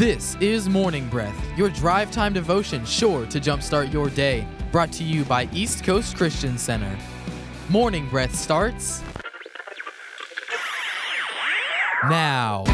This is Morning Breath, your drive time devotion sure to jumpstart your day. Brought to you by East Coast Christian Center. Morning Breath starts now.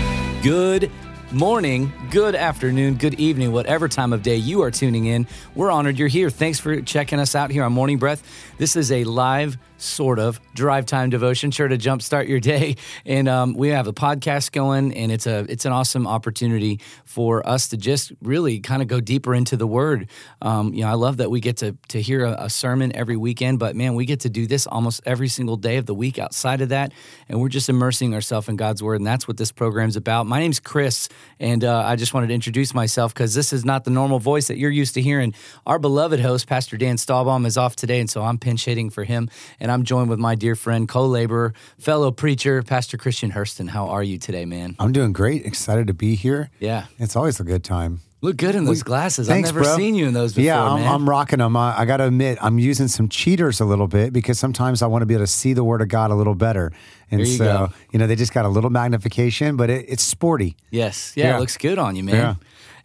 Good morning, good afternoon, good evening, whatever time of day you are tuning in. We're honored you're here. Thanks for checking us out here on Morning Breath. This is a live sort of drive time devotion, sure to jumpstart your day. And um, we have a podcast going, and it's a it's an awesome opportunity for us to just really kind of go deeper into the Word. Um, you know, I love that we get to to hear a, a sermon every weekend, but man, we get to do this almost every single day of the week. Outside of that, and we're just immersing ourselves in God's Word, and that's what this program's about. My name's Chris, and uh, I just wanted to introduce myself because this is not the normal voice that you're used to hearing. Our beloved host, Pastor Dan Stahlbaum, is off today, and so I'm pinch hitting for him. And I'm joined with my dear friend, co laborer, fellow preacher, Pastor Christian Hurston. How are you today, man? I'm doing great. Excited to be here. Yeah. It's always a good time. Look good in those glasses. Thanks, I've never bro. seen you in those before, yeah, I'm, man. I'm rocking them. I, I got to admit, I'm using some cheaters a little bit because sometimes I want to be able to see the Word of God a little better. And There you so, go. you know, they just got a little magnification, but it, it's sporty. yes. Yeah, Yeah. it looks good on you, man. Yeah.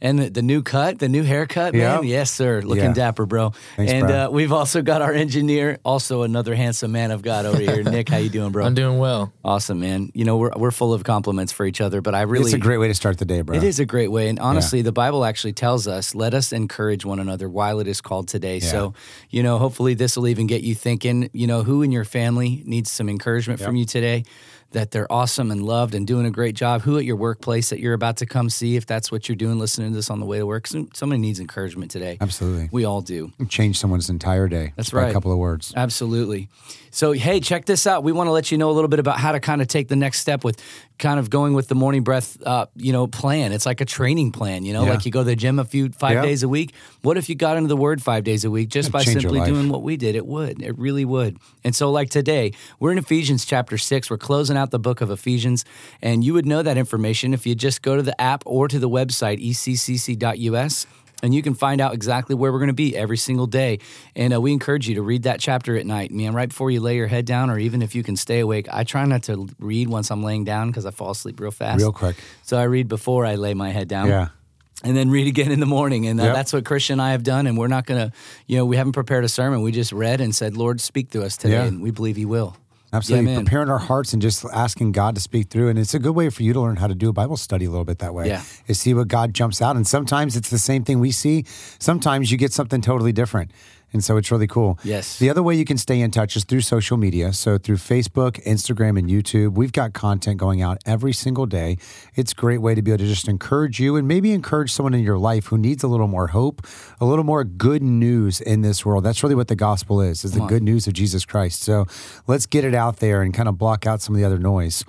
And the, the new cut, the new haircut, man. Yeah. Yes, sir. Looking Yeah. dapper, bro. Thanks, and bro. Uh, we've also got our engineer, also another handsome man of God over here. Nick, how you doing, bro? I'm doing well. awesome, man. You know, we're, we're full of compliments for each other, but I really it's a great way to start the day, bro. It is a great way. And honestly, the Bible actually tells us, let us encourage one another while it is called today. So, you know, hopefully this will even get you thinking, you know, who in your family needs some encouragement from you today? That they're awesome and loved and doing a great job. Who at your workplace that you're about to come see, if that's what you're doing, listening to this on the way to work. Some, somebody needs encouragement today. Absolutely. We all do. Change someone's entire day. That's right. A couple of words. Absolutely. So, hey, check this out. We want to let you know a little bit about how to kind of take the next step with kind of going with the morning breath, uh, you know, plan. It's like a training plan, you know, Yeah. like you go to the gym a few five Yeah. days a week. What if you got into the word five days a week just It'd by simply doing what we did? It would. It really would. And so, like today, we're in Ephesians chapter six. We're closing out the book of Ephesians, and you would know that information if you just go to the app or to the website eccc.us and you can find out exactly where we're going to be every single day. And uh, we encourage you to read that chapter at night, man, right before you lay your head down, or even if you can stay awake. I try not to read once I'm laying down because I fall asleep real fast. Real quick. So I read before I lay my head down. Yeah. And then read again in the morning. And uh, Yep. that's what Christian and I have done. And we're not going to, you know, we haven't prepared a sermon. We just read and said, Lord, speak to us today. Yeah. And we believe He will. Absolutely. Yeah. Preparing our hearts and just asking God to speak through. And it's a good way for you to learn how to do a Bible study a little bit that way. Yeah. Is see what God jumps out. And sometimes it's the same thing we see. Sometimes you get something totally different. And so it's really cool. Yes. The other way you can stay in touch is through social media. So through Facebook, Instagram, and YouTube. We've got content going out every single day. It's a great way to be able to just encourage you and maybe encourage someone in your life who needs a little more hope, a little more good news in this world. That's really what the gospel is, is the good news of Jesus Christ. So let's get it out there and kind of block out some of the other noise.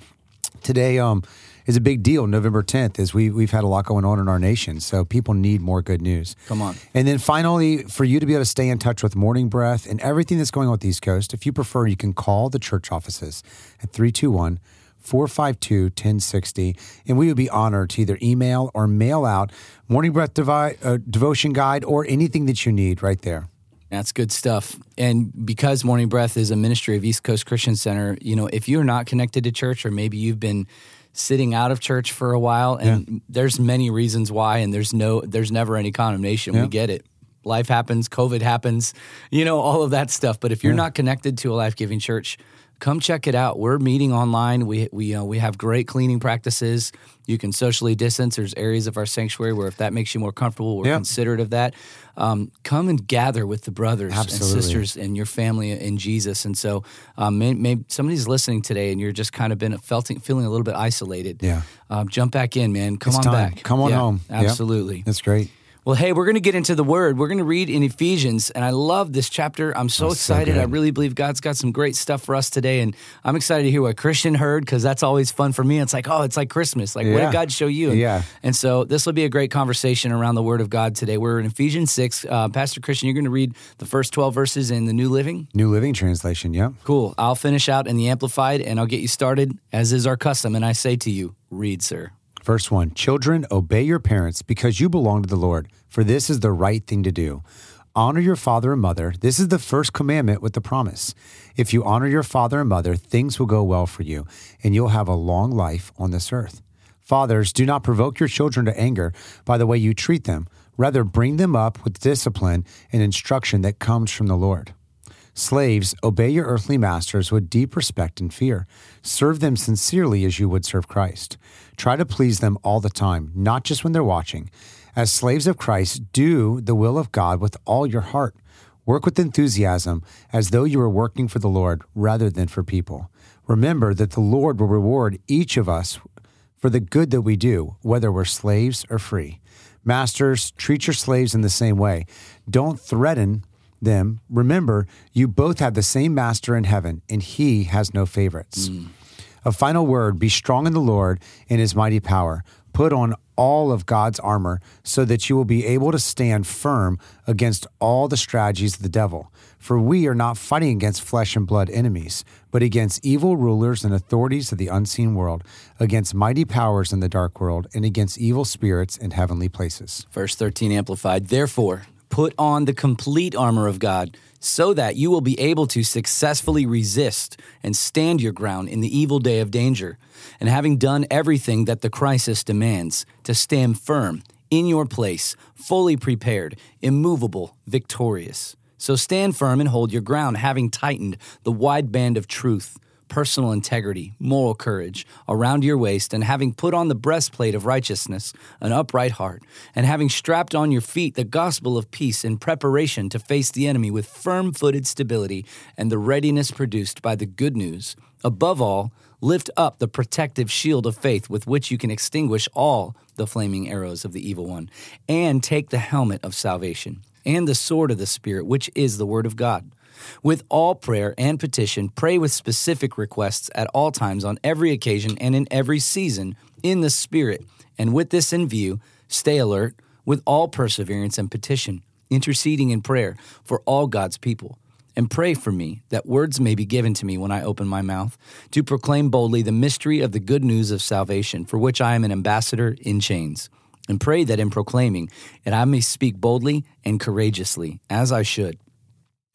Today, um, is a big deal. November 10th is we we've had a lot going on in our nation, so people need more good news. Come on. And then finally, for you to be able to stay in touch with Morning Breath and everything that's going on with the East Coast, if you prefer, you can call the church offices at 321 452 1060. And we would be honored to either email or mail out Morning Breath Devi- uh, Devotion Guide or anything that you need right there. That's good stuff. And because Morning Breath is a ministry of East Coast Christian Center, you know, if you're not connected to church or maybe you've been sitting out of church for a while and there's many reasons why and there's no there's never any condemnation. Yeah. We get it. Life happens, COVID happens, you know, all of that stuff. But if you're not connected to a life-giving church, come check it out. We're meeting online. We we uh, we have great cleaning practices. You can socially distance. There's areas of our sanctuary where if that makes you more comfortable, we're Yeah. considerate of that. Um, come and gather with the brothers Absolutely. and sisters and your family in Jesus. And so, um, may, may, somebody's listening today, and you're just kind of been felt, feeling a little bit isolated. Yeah. um, jump back in, man. Come It's on time. back. Come on Yeah, home. Yep. Absolutely. That's great. Well, hey, we're going to get into the word. We're going to read in Ephesians, and I love this chapter. I'm so That's so excited. I really believe God's got some great stuff for us today, and I'm excited to hear what Christian heard because that's always fun for me. It's like, oh, it's like Christmas. Like, what did God show you? And, Yeah. And so this will be a great conversation around the Word of God today. We're in Ephesians six. Uh, Pastor Christian, you're going to read the first 12 verses in the New Living. New Living Translation. Yep. Cool. I'll finish out in the Amplified, and I'll get you started as is our custom. And I say to you, read, sir. Verse 1 Children, obey your parents because you belong to the Lord, for this is the right thing to do. Honor your father and mother. This is the first commandment with the promise. If you honor your father and mother, things will go well for you, and you'll have a long life on this earth. Fathers, do not provoke your children to anger by the way you treat them. Rather, bring them up with discipline and instruction that comes from the Lord. Slaves, obey your earthly masters with deep respect and fear. Serve them sincerely as you would serve Christ. Try to please them all the time, not just when they're watching. As slaves of Christ, do the will of God with all your heart. Work with enthusiasm as though you were working for the Lord rather than for people. Remember that the Lord will reward each of us for the good that we do, whether we're slaves or free. Masters, treat your slaves in the same way. Don't threaten them. Remember, you both have the same master in heaven, and he has no favorites. Mm. A final word be strong in the Lord and his mighty power. Put on all of God's armor so that you will be able to stand firm against all the strategies of the devil. For we are not fighting against flesh and blood enemies, but against evil rulers and authorities of the unseen world, against mighty powers in the dark world, and against evil spirits in heavenly places. Verse 13 Amplified. Therefore, put on the complete armor of God so that you will be able to successfully resist and stand your ground in the evil day of danger. And having done everything that the crisis demands, to stand firm in your place, fully prepared, immovable, victorious. So stand firm and hold your ground, having tightened the wide band of truth personal integrity, moral courage around your waist, and having put on the breastplate of righteousness, an upright heart, and having strapped on your feet the gospel of peace in preparation to face the enemy with firm footed stability and the readiness produced by the good news. Above all, lift up the protective shield of faith with which you can extinguish all the flaming arrows of the evil one, and take the helmet of salvation and the sword of the Spirit, which is the Word of God. With all prayer and petition, pray with specific requests at all times, on every occasion, and in every season, in the Spirit. And with this in view, stay alert with all perseverance and petition, interceding in prayer for all God's people. And pray for me that words may be given to me when I open my mouth to proclaim boldly the mystery of the good news of salvation, for which I am an ambassador in chains. And pray that in proclaiming it I may speak boldly and courageously, as I should.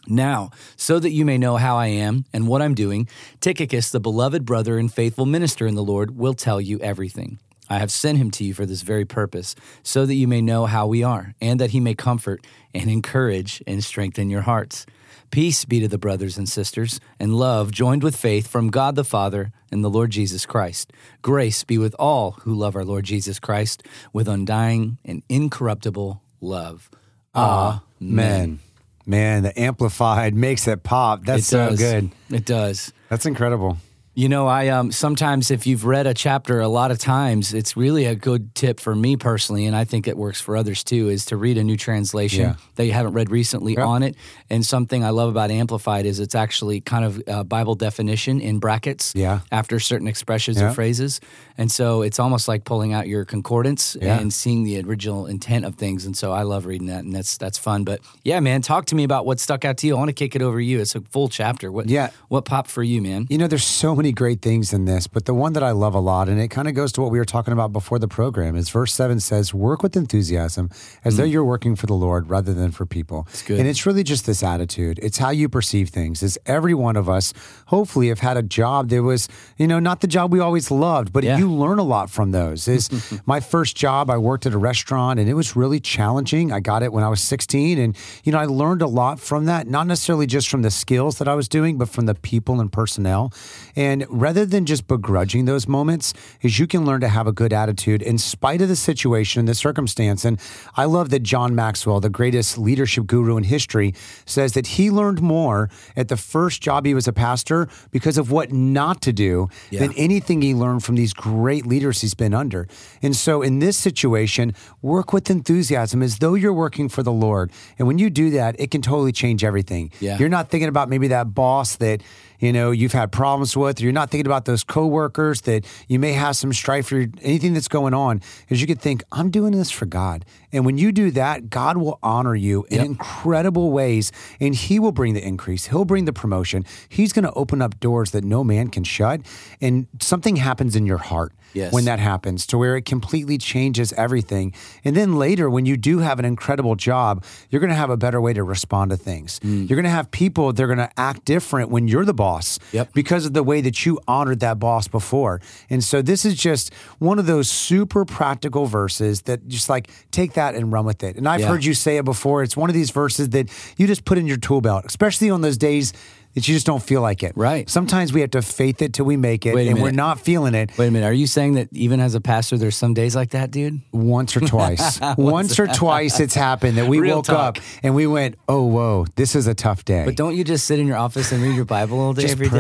Now, so that you may know how I am and what I'm doing, Tychicus, the beloved brother and faithful minister in the Lord, will tell you everything. I have sent him to you for this very purpose, so that you may know how we are, and that he may comfort and encourage and strengthen your hearts. Peace be to the brothers and sisters, and love joined with faith from God the Father and the Lord Jesus Christ. Grace be with all who love our Lord Jesus Christ with undying and incorruptible love. Amen. Man, the amplified makes it pop. That's It so good. It does. That's incredible. You know, I um sometimes if you've read a chapter a lot of times, it's really a good tip for me personally, and I think it works for others too, is to read a new translation Yeah. that you haven't read recently on it. And something I love about Amplified is it's actually kind of a Bible definition in brackets Yeah. after certain expressions Yeah. or phrases. And so it's almost like pulling out your concordance and seeing the original intent of things. And so I love reading that, and that's that's fun. But yeah, man, talk to me about what stuck out to you. I want to kick it over to you. It's a full chapter. What Yeah. what popped for you, man? You know, there's so many great things in this, but the one that I love a lot, and it kind of goes to what we were talking about before the program, is verse 7 says, Work with enthusiasm as though you're working for the Lord rather than for people. It's Mm. good. And it's really just this attitude. It's how you perceive things. Is every one of us, hopefully, have had a job that was, you know, not the job we always loved, but Yeah. you learn a lot from those. Is my first job, I worked at a restaurant and it was really challenging. I got it when I was 16. And, you know, I learned a lot from that, not necessarily just from the skills that I was doing, but from the people and personnel. And rather than just begrudging those moments, is you can learn to have a good attitude in spite of the situation and the circumstance. And I love that John Maxwell, the greatest leadership guru in history, says that he learned more at the first job he was a pastor because of what not to do than anything he learned from these great leaders he's been under. And so in this situation, work with enthusiasm as though you're working for the Lord. And when you do that, it can totally change everything. Yeah. You're not thinking about maybe that boss that you know you've had problems with you're not thinking about those coworkers that you may have some strife or anything that's going on is you could think i'm doing this for god and when you do that god will honor you in incredible ways and he will bring the increase. He'll bring the promotion. He's going to open up doors that no man can shut. And something happens in your heart Yes. when that happens to where it completely changes everything. And then later when you do have an incredible job you're going to have a better way to respond to things. Hmm. You're going to have people they're going to act different when you're the boss boss Yep. because of the way that you honored that boss before. And so this is just one of those super practical verses that just like take that and run with it. And I've Yeah. heard you say it before. It's one of these verses that you just put in your tool belt, especially on those days that you just don't feel like it. Right. Sometimes we have to faith it till we make it, and we're not feeling it Wait a minute. Are you saying that even as a pastor, there's some days like that, dude? once or twice. once or twice it's happened that we Real woke talk. up and we went, "Oh, whoa, this is a tough day." But don't you just sit in your office and read your Bible all day just every day?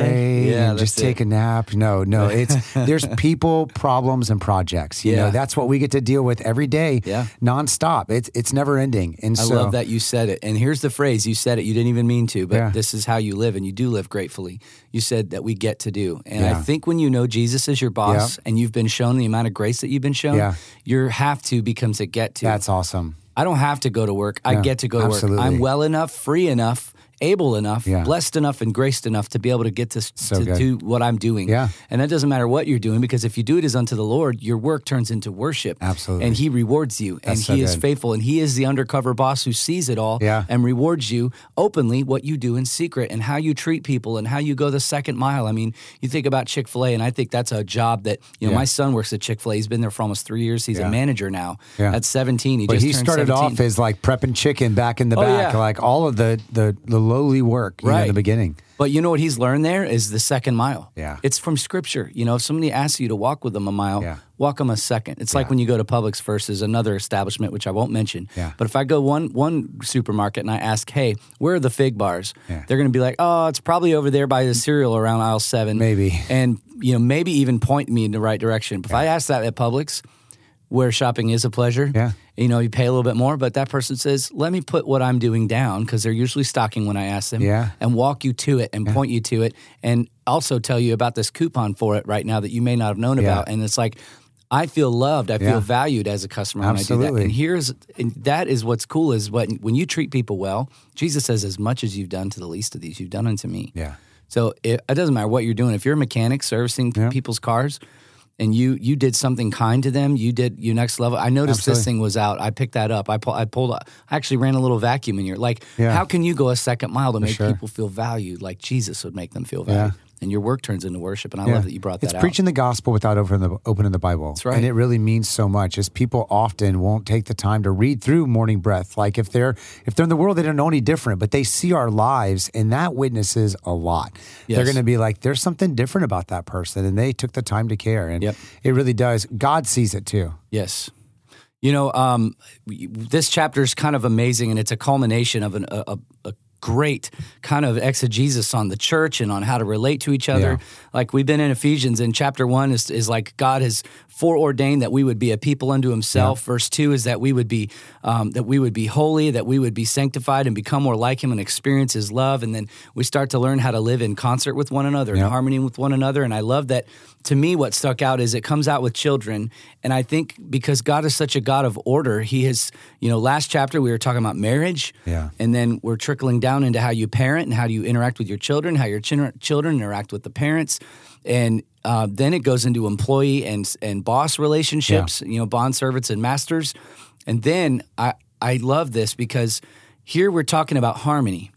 pray and just it. take a nap. No, no, it's there's people, problems, and projects. You know, Yeah. that's what we get to deal with every day, Yeah. nonstop. It's it's never ending. And I so love that you said it. And here's the phrase you said it. You didn't even mean to, but Yeah. this is how you live, and you do live gratefully. You said that we get to do. And I think when you know Jesus is your boss and you've been shown the amount of grace that you've been shown, Yeah. your have to becomes a get to. That's awesome. I don't have to go to work. I get to go to absolutely. work. I'm well enough, free enough, able enough, Yeah. blessed enough, and graced enough to be able to get to, So to good. do what I'm doing. Yeah. And that doesn't matter what you're doing because if you do it as unto the Lord, your work turns into worship. Absolutely. And He rewards you. and That's so He is good. faithful. And He is the undercover boss who sees it all Yeah. and rewards you openly what you do in secret and how you treat people and how you go the second mile. I mean, you think about Chick fil A, and I think that's a job that, you know, Yeah. my son works at Chick fil A. He's been there for almost three years. He's a manager now. Yeah. At 17, he But just he started 17. off as like prepping chicken back in the Oh, back, like all of the the, the lowly work you know, in Right. the beginning. But you know what he's learned there is the second mile. Yeah. It's from scripture. You know, if somebody asks you to walk with them a mile, Yeah. walk them a second. It's like when you go to Publix versus another establishment, which I won't mention. Yeah. But if I go one one supermarket and I ask, hey, where are the fig bars? Yeah. They're going to be like, oh, it's probably over there by the cereal around aisle seven. Maybe. And, you know, maybe even point me in the right direction. If I ask that at Publix, where shopping is a pleasure. Yeah. You know, you pay a little bit more, but that person says, let me put what I'm doing down because they're usually stocking when I ask them Yeah. and walk you to it and point you to it and also tell you about this coupon for it right now that you may not have known Yeah. about. And it's like, I feel loved. I feel Yeah. valued as a customer when I do that. And here's, and that is what's cool is when, when you treat people well, Jesus says, as much as you've done to the least of these, you've done unto me. Yeah. So it, it doesn't matter what you're doing. If you're a mechanic servicing Yeah. people's cars, and you you did something kind to them, you did you next level. I noticed Absolutely. this thing was out. I picked that up. I pull, I pulled. I actually ran a little vacuum in here. Like, Yeah. how can you go a second mile to make sure. people feel valued, like Jesus would make them feel Yeah. And your work turns into worship. And I Yeah. love that you brought that it's out. preaching the gospel without opening the, opening the Bible. That's right. And it really means so much as people often won't take the time to read through morning breath. Like if they're if they're in the world, they don't know any different, but they see our lives and that witnesses a lot. They're going to be like, there's something different about that person. And they took the time to care. And Yep. it really does. God sees it too. Yes. You know, um, this chapter is kind of amazing, and it's a culmination of an, a, a, a great kind of exegesis on the church and on how to relate to each other. Yeah. Like we've been in Ephesians, and chapter one is, is like God has foreordained that we would be a people unto Himself. Verse two is that we would be um, that we would be holy, that we would be sanctified, and become more like Him and experience His love. And then we start to learn how to live in concert with one another, in harmony with one another. And I love that. To me, what stuck out is it comes out with children, and I think because God is such a God of order, He has. You know, last chapter we were talking about marriage, Yeah. and then we're trickling down into how you parent and how do you interact with your children, how your children children interact with the parents, and uh, then it goes into employee and and boss relationships. You know, bond servants and masters, and then I I love this because here we're talking about harmony.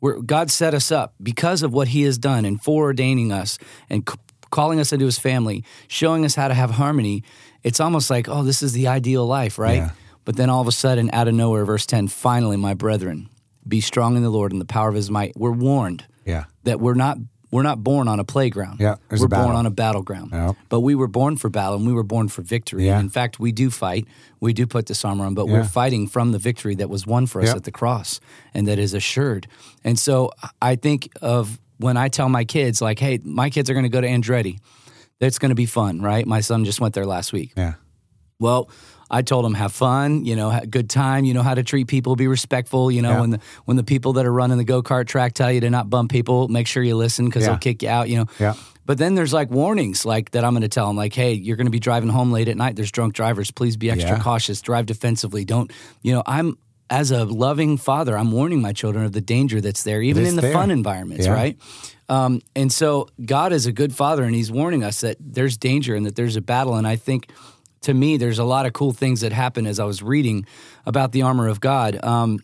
Where God set us up because of what He has done and foreordaining us and c- calling us into His family, showing us how to have harmony. It's almost like, oh, this is the ideal life, right? Yeah. But then all of a sudden, out of nowhere, verse 10, finally, my brethren, be strong in the Lord and the power of his might. We're warned Yeah. that we're not we're not born on a playground. Yeah, we're born on a battleground. But we were born for battle and we were born for victory. Yeah. In fact, we do fight. We do put this armor on, but Yeah. we're fighting from the victory that was won for us at the cross and that is assured. And so I think of when I tell my kids, like, hey, my kids are going to go to Andretti. That's going to be fun, right? My son just went there last week. Yeah. Well, I told them have fun, you know, good time, you know how to treat people, be respectful, you know, Yeah. when the when the people that are running the go-kart track tell you to not bump people, make sure you listen cuz Yeah. they'll kick you out, you know. Yeah. But then there's like warnings like that I'm going to tell them like, "Hey, you're going to be driving home late at night. There's drunk drivers. Please be extra Yeah. cautious. Drive defensively. Don't, you know, I'm as a loving father, I'm warning my children of the danger that's there, even in the there. fun environments, Yeah. right? Um, and so God is a good father, and He's warning us that there's danger and that there's a battle. And I think, to me, there's a lot of cool things that happen as I was reading about the armor of God. Um,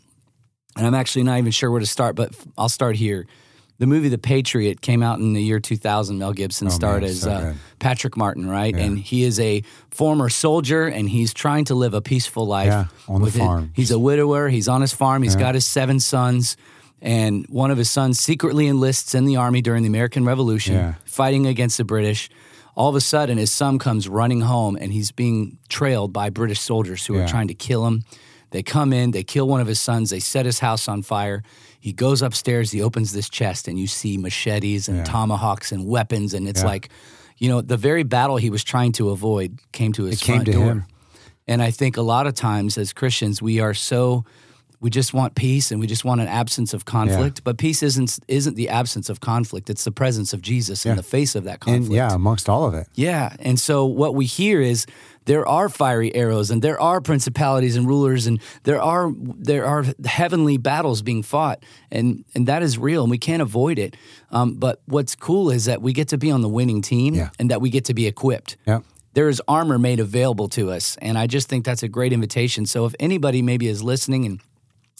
and I'm actually not even sure where to start, but I'll start here. the movie The Patriot came out in the year 2000. Mel Gibson Oh, starred man, as so uh. Patrick Martin, right? And he is a former soldier, and he's trying to live a peaceful life Yeah, on the with it. farm. He's a widower. He's on his farm. He's got his seven sons. And one of his sons secretly enlists in the army during the American Revolution, Yeah. fighting against the British. All of a sudden, his son comes running home and he's being trailed by British soldiers who Yeah. are trying to kill him. They come in, they kill one of his sons, they set his house on fire. He goes upstairs, he opens this chest, and you see machetes and tomahawks and weapons. And it's Yeah. like, you know, the very battle he was trying to avoid came to his It came front to door. him. And I think a lot of times as Christians, we are so we just want peace and we just want an absence of conflict. But peace isn't isn't the absence of conflict; it's the presence of Jesus in the face of that And conflict. yeah, amongst all of it. Yeah. And so what we hear is there are fiery arrows and there are principalities and rulers and there are there are heavenly battles being fought and and that is real and we can't avoid it. Um, but what's cool is that we get to be on the winning team Yeah. and that we get to be equipped. Yeah. There is armor made available to us, and I just think that's a great invitation. So if anybody maybe is listening and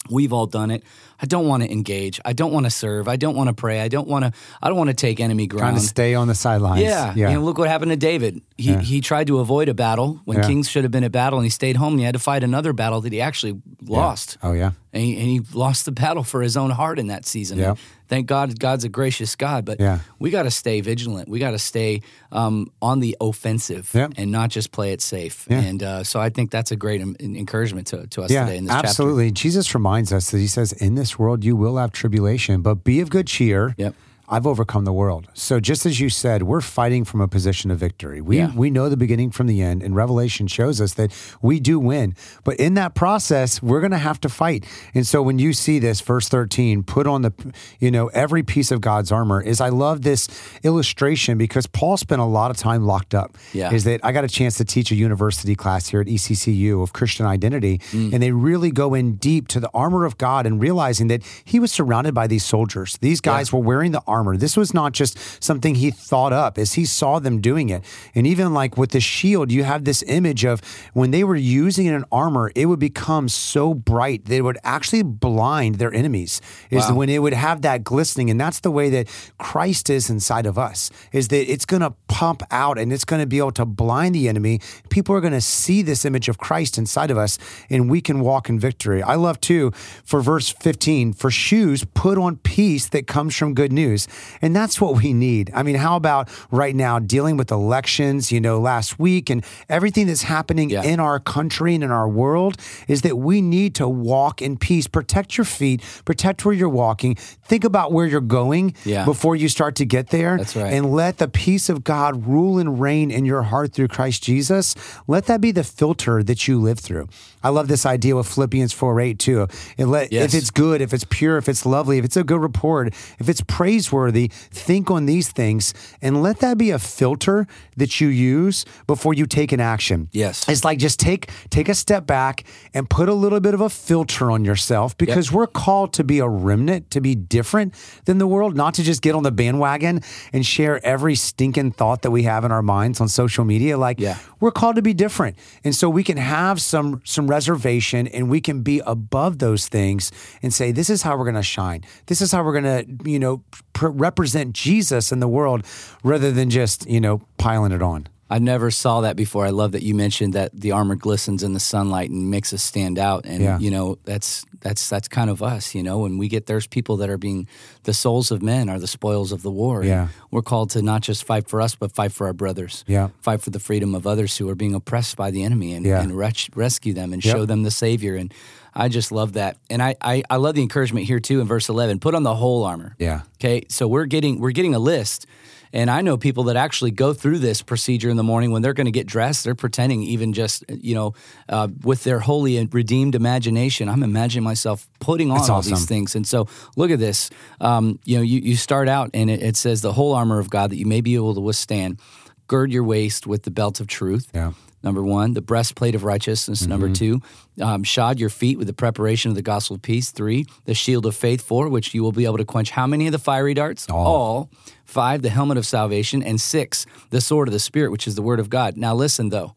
We've all done it. I don't want to engage. I don't want to serve. I don't want to pray. I don't want to. I don't want to take enemy ground. Trying to stay on the sidelines. Yeah. Yeah. You know, look what happened to David. He he tried to avoid a battle when Yeah. kings should have been at battle, and he stayed home. And he had to fight another battle that he actually lost. Oh, yeah. And he, and he lost the battle for his own heart in that season. Yeah. Thank God, God's a gracious God, but Yeah. we got to stay vigilant. We got to stay um, on the offensive Yeah. and not just play it safe. And uh, so I think that's a great en- encouragement to, to us today in this chapter. absolutely. Jesus reminds us that he says, In this world you will have tribulation, but be of good cheer. Yep. I've overcome the world. So just as you said, we're fighting from a position of victory. We Yeah. we know the beginning from the end, and Revelation shows us that we do win. But in that process, we're going to have to fight. And so when you see this, verse thirteen, put on the, you know, every piece of God's armor. Is I love this illustration because Paul spent a lot of time locked up. Yeah. Is that I got a chance to teach a university class here at ECCU of Christian identity, Mm. and they really go in deep to the armor of God and realizing that he was surrounded by these soldiers. These guys were wearing the armor. This was not just something he thought up, as he saw them doing it. And even like with the shield, you have this image of when they were using an armor, it would become so bright that it would actually blind their enemies. Is Wow. when it would have that glistening, and that's the way that Christ is inside of us. Is that it's going to pump out and it's going to be able to blind the enemy. People are going to see this image of Christ inside of us, and we can walk in victory. I love too for verse 15 for shoes, put on peace that comes from good news. And that's what we need. I mean, how about right now dealing with elections, you know, last week and everything that's happening Yeah. in our country and in our world is that we need to walk in peace. Protect your feet, protect where you're walking. Think about where you're going Yeah. before you start to get there. That's right. And let the peace of God rule and reign in your heart through Christ Jesus. Let that be the filter that you live through. I love this idea with Philippians 4 8 too. And let, Yes. If it's good, if it's pure, if it's lovely, if it's a good report, if it's praiseworthy, think on these things and let that be a filter that you use before you take an action. Yes. It's like just take take a step back and put a little bit of a filter on yourself because we're called to be a remnant, to be different than the world, not to just get on the bandwagon and share every stinking thought that we have in our minds on social media. Like Yeah. we're called to be different. And so we can have some some reservation and we can be above those things and say this is how we're going to shine. This is how we're going to, you know, pr- represent Jesus in the world rather than just, you know, piling it on. I never saw that before. I love that you mentioned that the armor glistens in the sunlight and makes us stand out. And Yeah. you know, that's that's that's kind of us. You know, when we get there's people that are being the souls of men are the spoils of the war. And Yeah. we're called to not just fight for us, but fight for our brothers. Yeah. fight for the freedom of others who are being oppressed by the enemy and, Yeah. and res- rescue them and Yep. show them the Savior. And I just love that. And I, I I love the encouragement here too in verse eleven. Put on the whole armor. Yeah. Okay, so we're getting we're getting a list, and I know people that actually go through this procedure in the morning when they're going to get dressed. They're pretending even just you know uh, with their holy and redeemed imagination. I'm imagining myself putting on That's all awesome. these things, and so look at this. Um, you know, you you start out and it, it says the whole armor of God that you may be able to withstand. Gird your waist with the belt of truth. Yeah. Number one, the breastplate of righteousness. Number two, um, shod your feet with the preparation of the gospel of peace. Three, the shield of faith. Four, which you will be able to quench how many of the fiery darts? All. Five, the helmet of salvation. And six, the sword of the Spirit, which is the word of God. Now, listen though,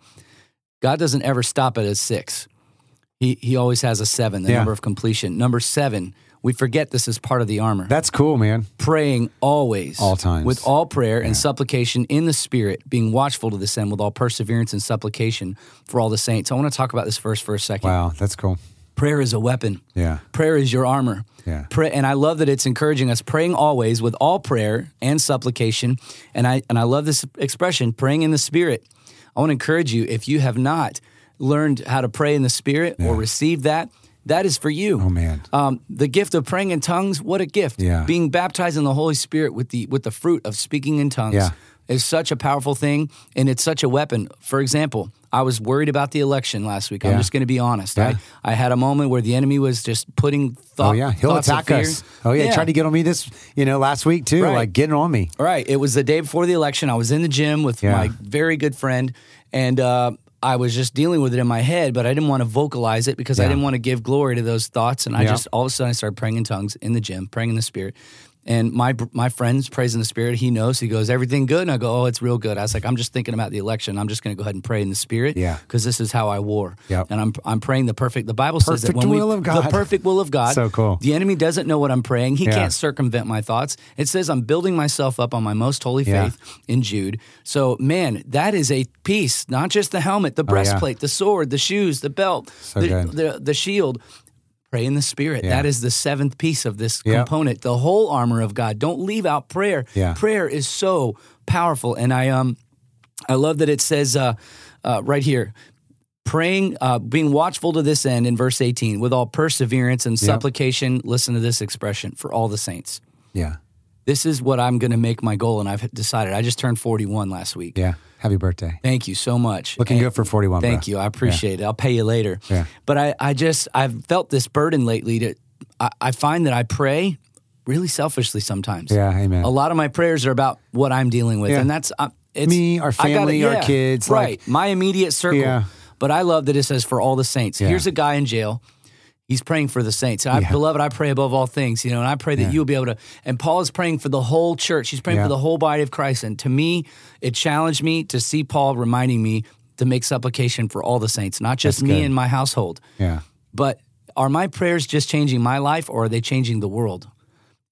God doesn't ever stop at a six. He he always has a seven, the Yeah. number of completion. Number seven, we forget this is part of the armor. That's cool, man. praying always, All times. with all prayer and supplication in the Spirit, being watchful to this end with all perseverance and supplication for all the saints. I want to talk about this verse for a second. Wow, that's cool. Prayer is a weapon. Yeah. Prayer is your armor. Yeah. Pray, and I love that it's encouraging us praying always with all prayer and supplication. And I and I love this expression, praying in the Spirit. I want to encourage you if you have not learned how to pray in the Spirit or received that, that is for you. Oh, man. Um, the gift of praying in tongues, what a gift! Yeah. Being baptized in the Holy Spirit with the with the fruit of speaking in tongues Yeah. is such a powerful thing, and it's such a weapon. For example, I was worried about the election last week. I'm Yeah. just going to be honest. Yeah. I, I had a moment where the enemy was just putting thought. oh yeah, he'll attack us. Oh yeah, he tried to get on me this, you know, last week too, Right. like getting on me. Right. It was the day before the election. I was in the gym with Yeah. my very good friend, and uh, I was just dealing with it in my head, but I didn't want to vocalize it because I didn't want to give glory to those thoughts. And I Yeah. just all of a sudden I started praying in tongues in the gym, praying in the spirit. And my my friend's prays in the spirit. He knows. He goes, everything good? And I go, oh, it's real good. I was like, I'm just thinking about the election. I'm just going to go ahead and pray in the spirit. Yeah. Because this is how I war. Yep. And I'm I'm praying the perfect. The Bible says that Perfect when we will of the perfect will of God. So cool. The enemy doesn't know what I'm praying. He Yeah. can't circumvent my thoughts. It says I'm building myself up on my most holy Yeah. faith in Jude. So, man, that is a piece, not just the helmet, the Oh, yeah. breastplate, the sword, the shoes, the belt, So the, the, the shield. Pray in the spirit. Yeah. That is the seventh piece of this Yep. component, the whole armor of God. Don't leave out prayer. Yeah. Prayer is so powerful. And I um I love that it says uh, uh, right here, praying, uh, being watchful to this end in verse 18, with all perseverance and Yep. supplication. Listen to this expression for all the saints. Yeah, This is what I'm going to make my goal, and I've decided. I just turned 41 last week. yeah. Happy birthday. Thank you so much. Looking And good for 41. Thank bro. you. I appreciate it. I'll pay you later. Yeah. But I, I just, I've felt this burden lately to, I, I find that I pray really selfishly sometimes. Yeah, amen. A lot of my prayers are about what I'm dealing with. Yeah. And that's, uh, it's Me, our I gotta- family, our yeah, kids, like- Right. my immediate circle. Yeah. But I love that it says for all the saints. Yeah. Here's a guy in jail. He's praying for the saints. I, Yeah. Beloved, I pray above all things, you know, and I pray that Yeah. you'll be able to. And Paul is praying for the whole church. He's praying Yeah. for the whole body of Christ. And to me, it challenged me to see Paul reminding me to make supplication for all the saints, not just That's me good. and my household. Yeah. But are my prayers just changing my life or are they changing the world?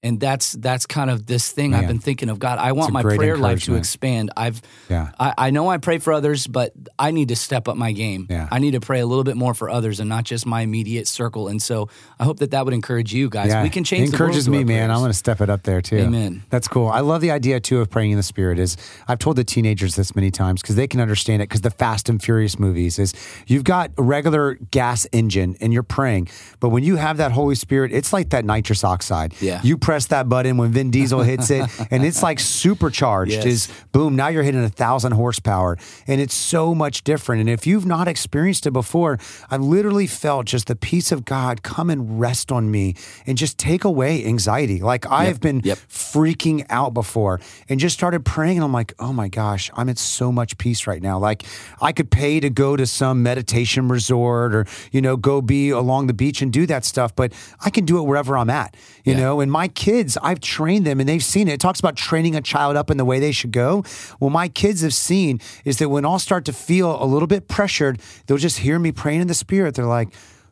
And that's that's kind of this thing I've been thinking of. God, I want my prayer life to expand. I've Yeah. I, I know I pray for others, but I need to step up my game. Yeah. I need to pray a little bit more for others and not just my immediate circle. And so I hope that that would encourage you guys. Yeah, We can change It the world encourages me, man. I'm going to step it up there too. Amen. That's cool. I love the idea too of praying in the spirit. Is I've told the teenagers this many times because they can understand it. Because the Fast and Furious movies is you've got a regular gas engine and you're praying, but when you have that Holy Spirit, it's like that nitrous oxide. Yeah. You press that button when Vin Diesel hits it, and it's like supercharged. Yes. Is boom. Now you're hitting a thousand horsepower, and it's so much different. And if you've not experienced it before, I've literally felt just the peace of God come and rest on me and just take away anxiety. Like I have been Yep. freaking out before and just started praying. And I'm like, oh my gosh, I'm at so much peace right now. Like I could pay to go to some meditation resort or, you know, go be along the beach and do that stuff, but I can do it wherever I'm at, you Yeah. know? And my kids, I've trained them and they've seen it. It talks about training a child up in the way they should go. Well, my kids have seen is that when I'll start to feel a little bit pressured, they'll just hear me praying in the spirit. They're like,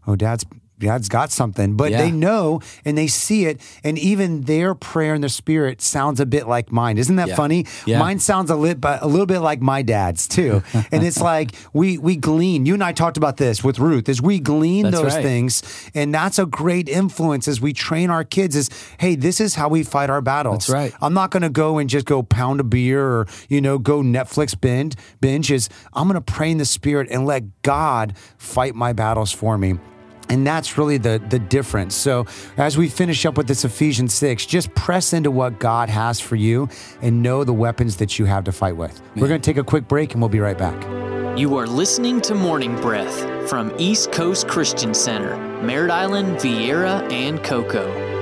oh, dad's God's got something, but Yeah. they know and they see it, and even their prayer in the spirit sounds a bit like mine. Isn't that Yeah. funny? Yeah. Mine sounds a little, but a little bit like my dad's too. and it's like we we glean. You and I talked about this with Ruth. Is we glean That's those right. things, and that's a great influence as we train our kids. Is hey, this is how we fight our battles. That's right. I'm not going to go and just go pound a beer or you know go Netflix binge. Binge is I'm going to pray in the spirit and let God fight my battles for me. And that's really the the difference. So as we finish up with this Ephesians 6, just press into what God has for you and know the weapons that you have to fight with. We're going to take a quick break and we'll be right back. You are listening to Morning Breath from East Coast Christian Center, Merritt Island, Viera, and Cocoa.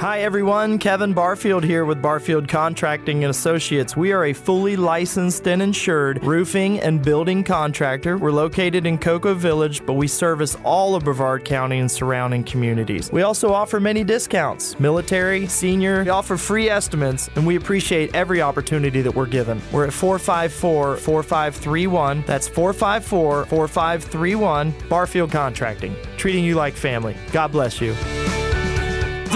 Hi everyone, Kevin Barfield here with Barfield Contracting and Associates. We are a fully licensed and insured roofing and building contractor. We're located in Cocoa Village, but we service all of Brevard County and surrounding communities. We also offer many discounts, military, senior. We offer free estimates, and we appreciate every opportunity that we're given. We're at 454 4531. That's 454 4531. Barfield Contracting, treating you like family. God bless you.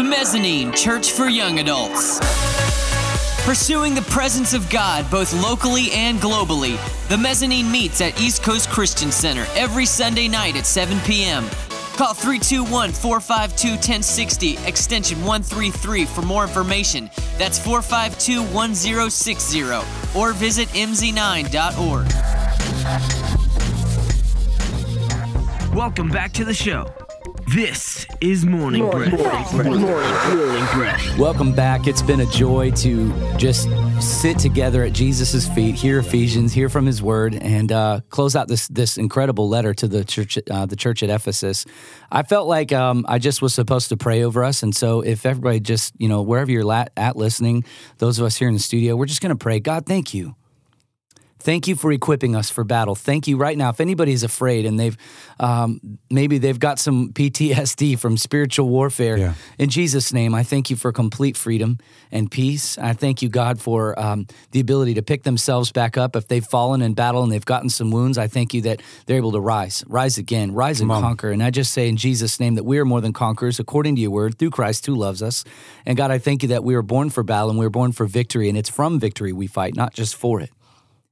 The Mezzanine Church for Young Adults. Pursuing the presence of God both locally and globally, the Mezzanine meets at East Coast Christian Center every Sunday night at 7 p.m. Call 321 452 1060, extension 133 for more information. That's 452 1060, or visit mz9.org. Welcome back to the show. This is Morning Breath. Morning Breath. Welcome back. It's been a joy to just sit together at Jesus' feet, hear Ephesians, hear from His Word, and uh, close out this this incredible letter to the church, uh, the church at Ephesus. I felt like um, I just was supposed to pray over us, and so if everybody just you know wherever you're at, at listening, those of us here in the studio, we're just going to pray. God, thank you. Thank you for equipping us for battle. Thank you right now. If anybody's afraid and they've um, maybe they've got some PTSD from spiritual warfare, Yeah. in Jesus' name, I thank you for complete freedom and peace. I thank you, God, for um, the ability to pick themselves back up if they've fallen in battle and they've gotten some wounds. I thank you that they're able to rise, rise again, rise and on. conquer. And I just say in Jesus' name that we are more than conquerors according to your word through Christ who loves us. And God, I thank you that we were born for battle and we were born for victory, and it's from victory we fight, not just for it.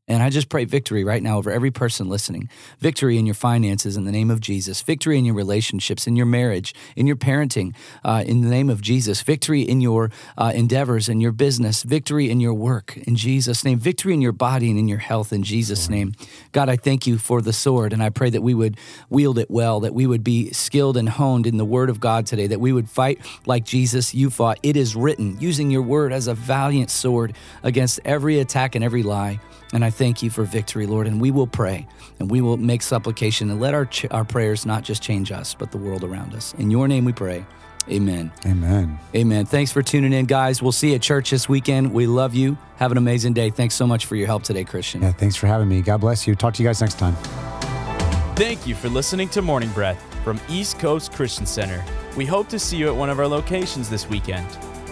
And I just pray victory right now over every person listening. Victory in your finances in the name of Jesus. Victory in your relationships, in your marriage, in your parenting uh, in the name of Jesus. Victory in your uh, endeavors and your business. Victory in your work in Jesus' name. Victory in your body and in your health in Jesus' name. God, I thank you for the sword and I pray that we would wield it well, that we would be skilled and honed in the word of God today, that we would fight like Jesus you fought. It is written, using your word as a valiant sword against every attack and every lie. And I thank you for victory, Lord. And we will pray and we will make supplication and let our, ch- our prayers not just change us, but the world around us. In your name we pray. Amen. Amen. Amen. Thanks for tuning in, guys. We'll see you at church this weekend. We love you. Have an amazing day. Thanks so much for your help today, Christian. Yeah, thanks for having me. God bless you. Talk to you guys next time. Thank you for listening to Morning Breath from East Coast Christian Center. We hope to see you at one of our locations this weekend.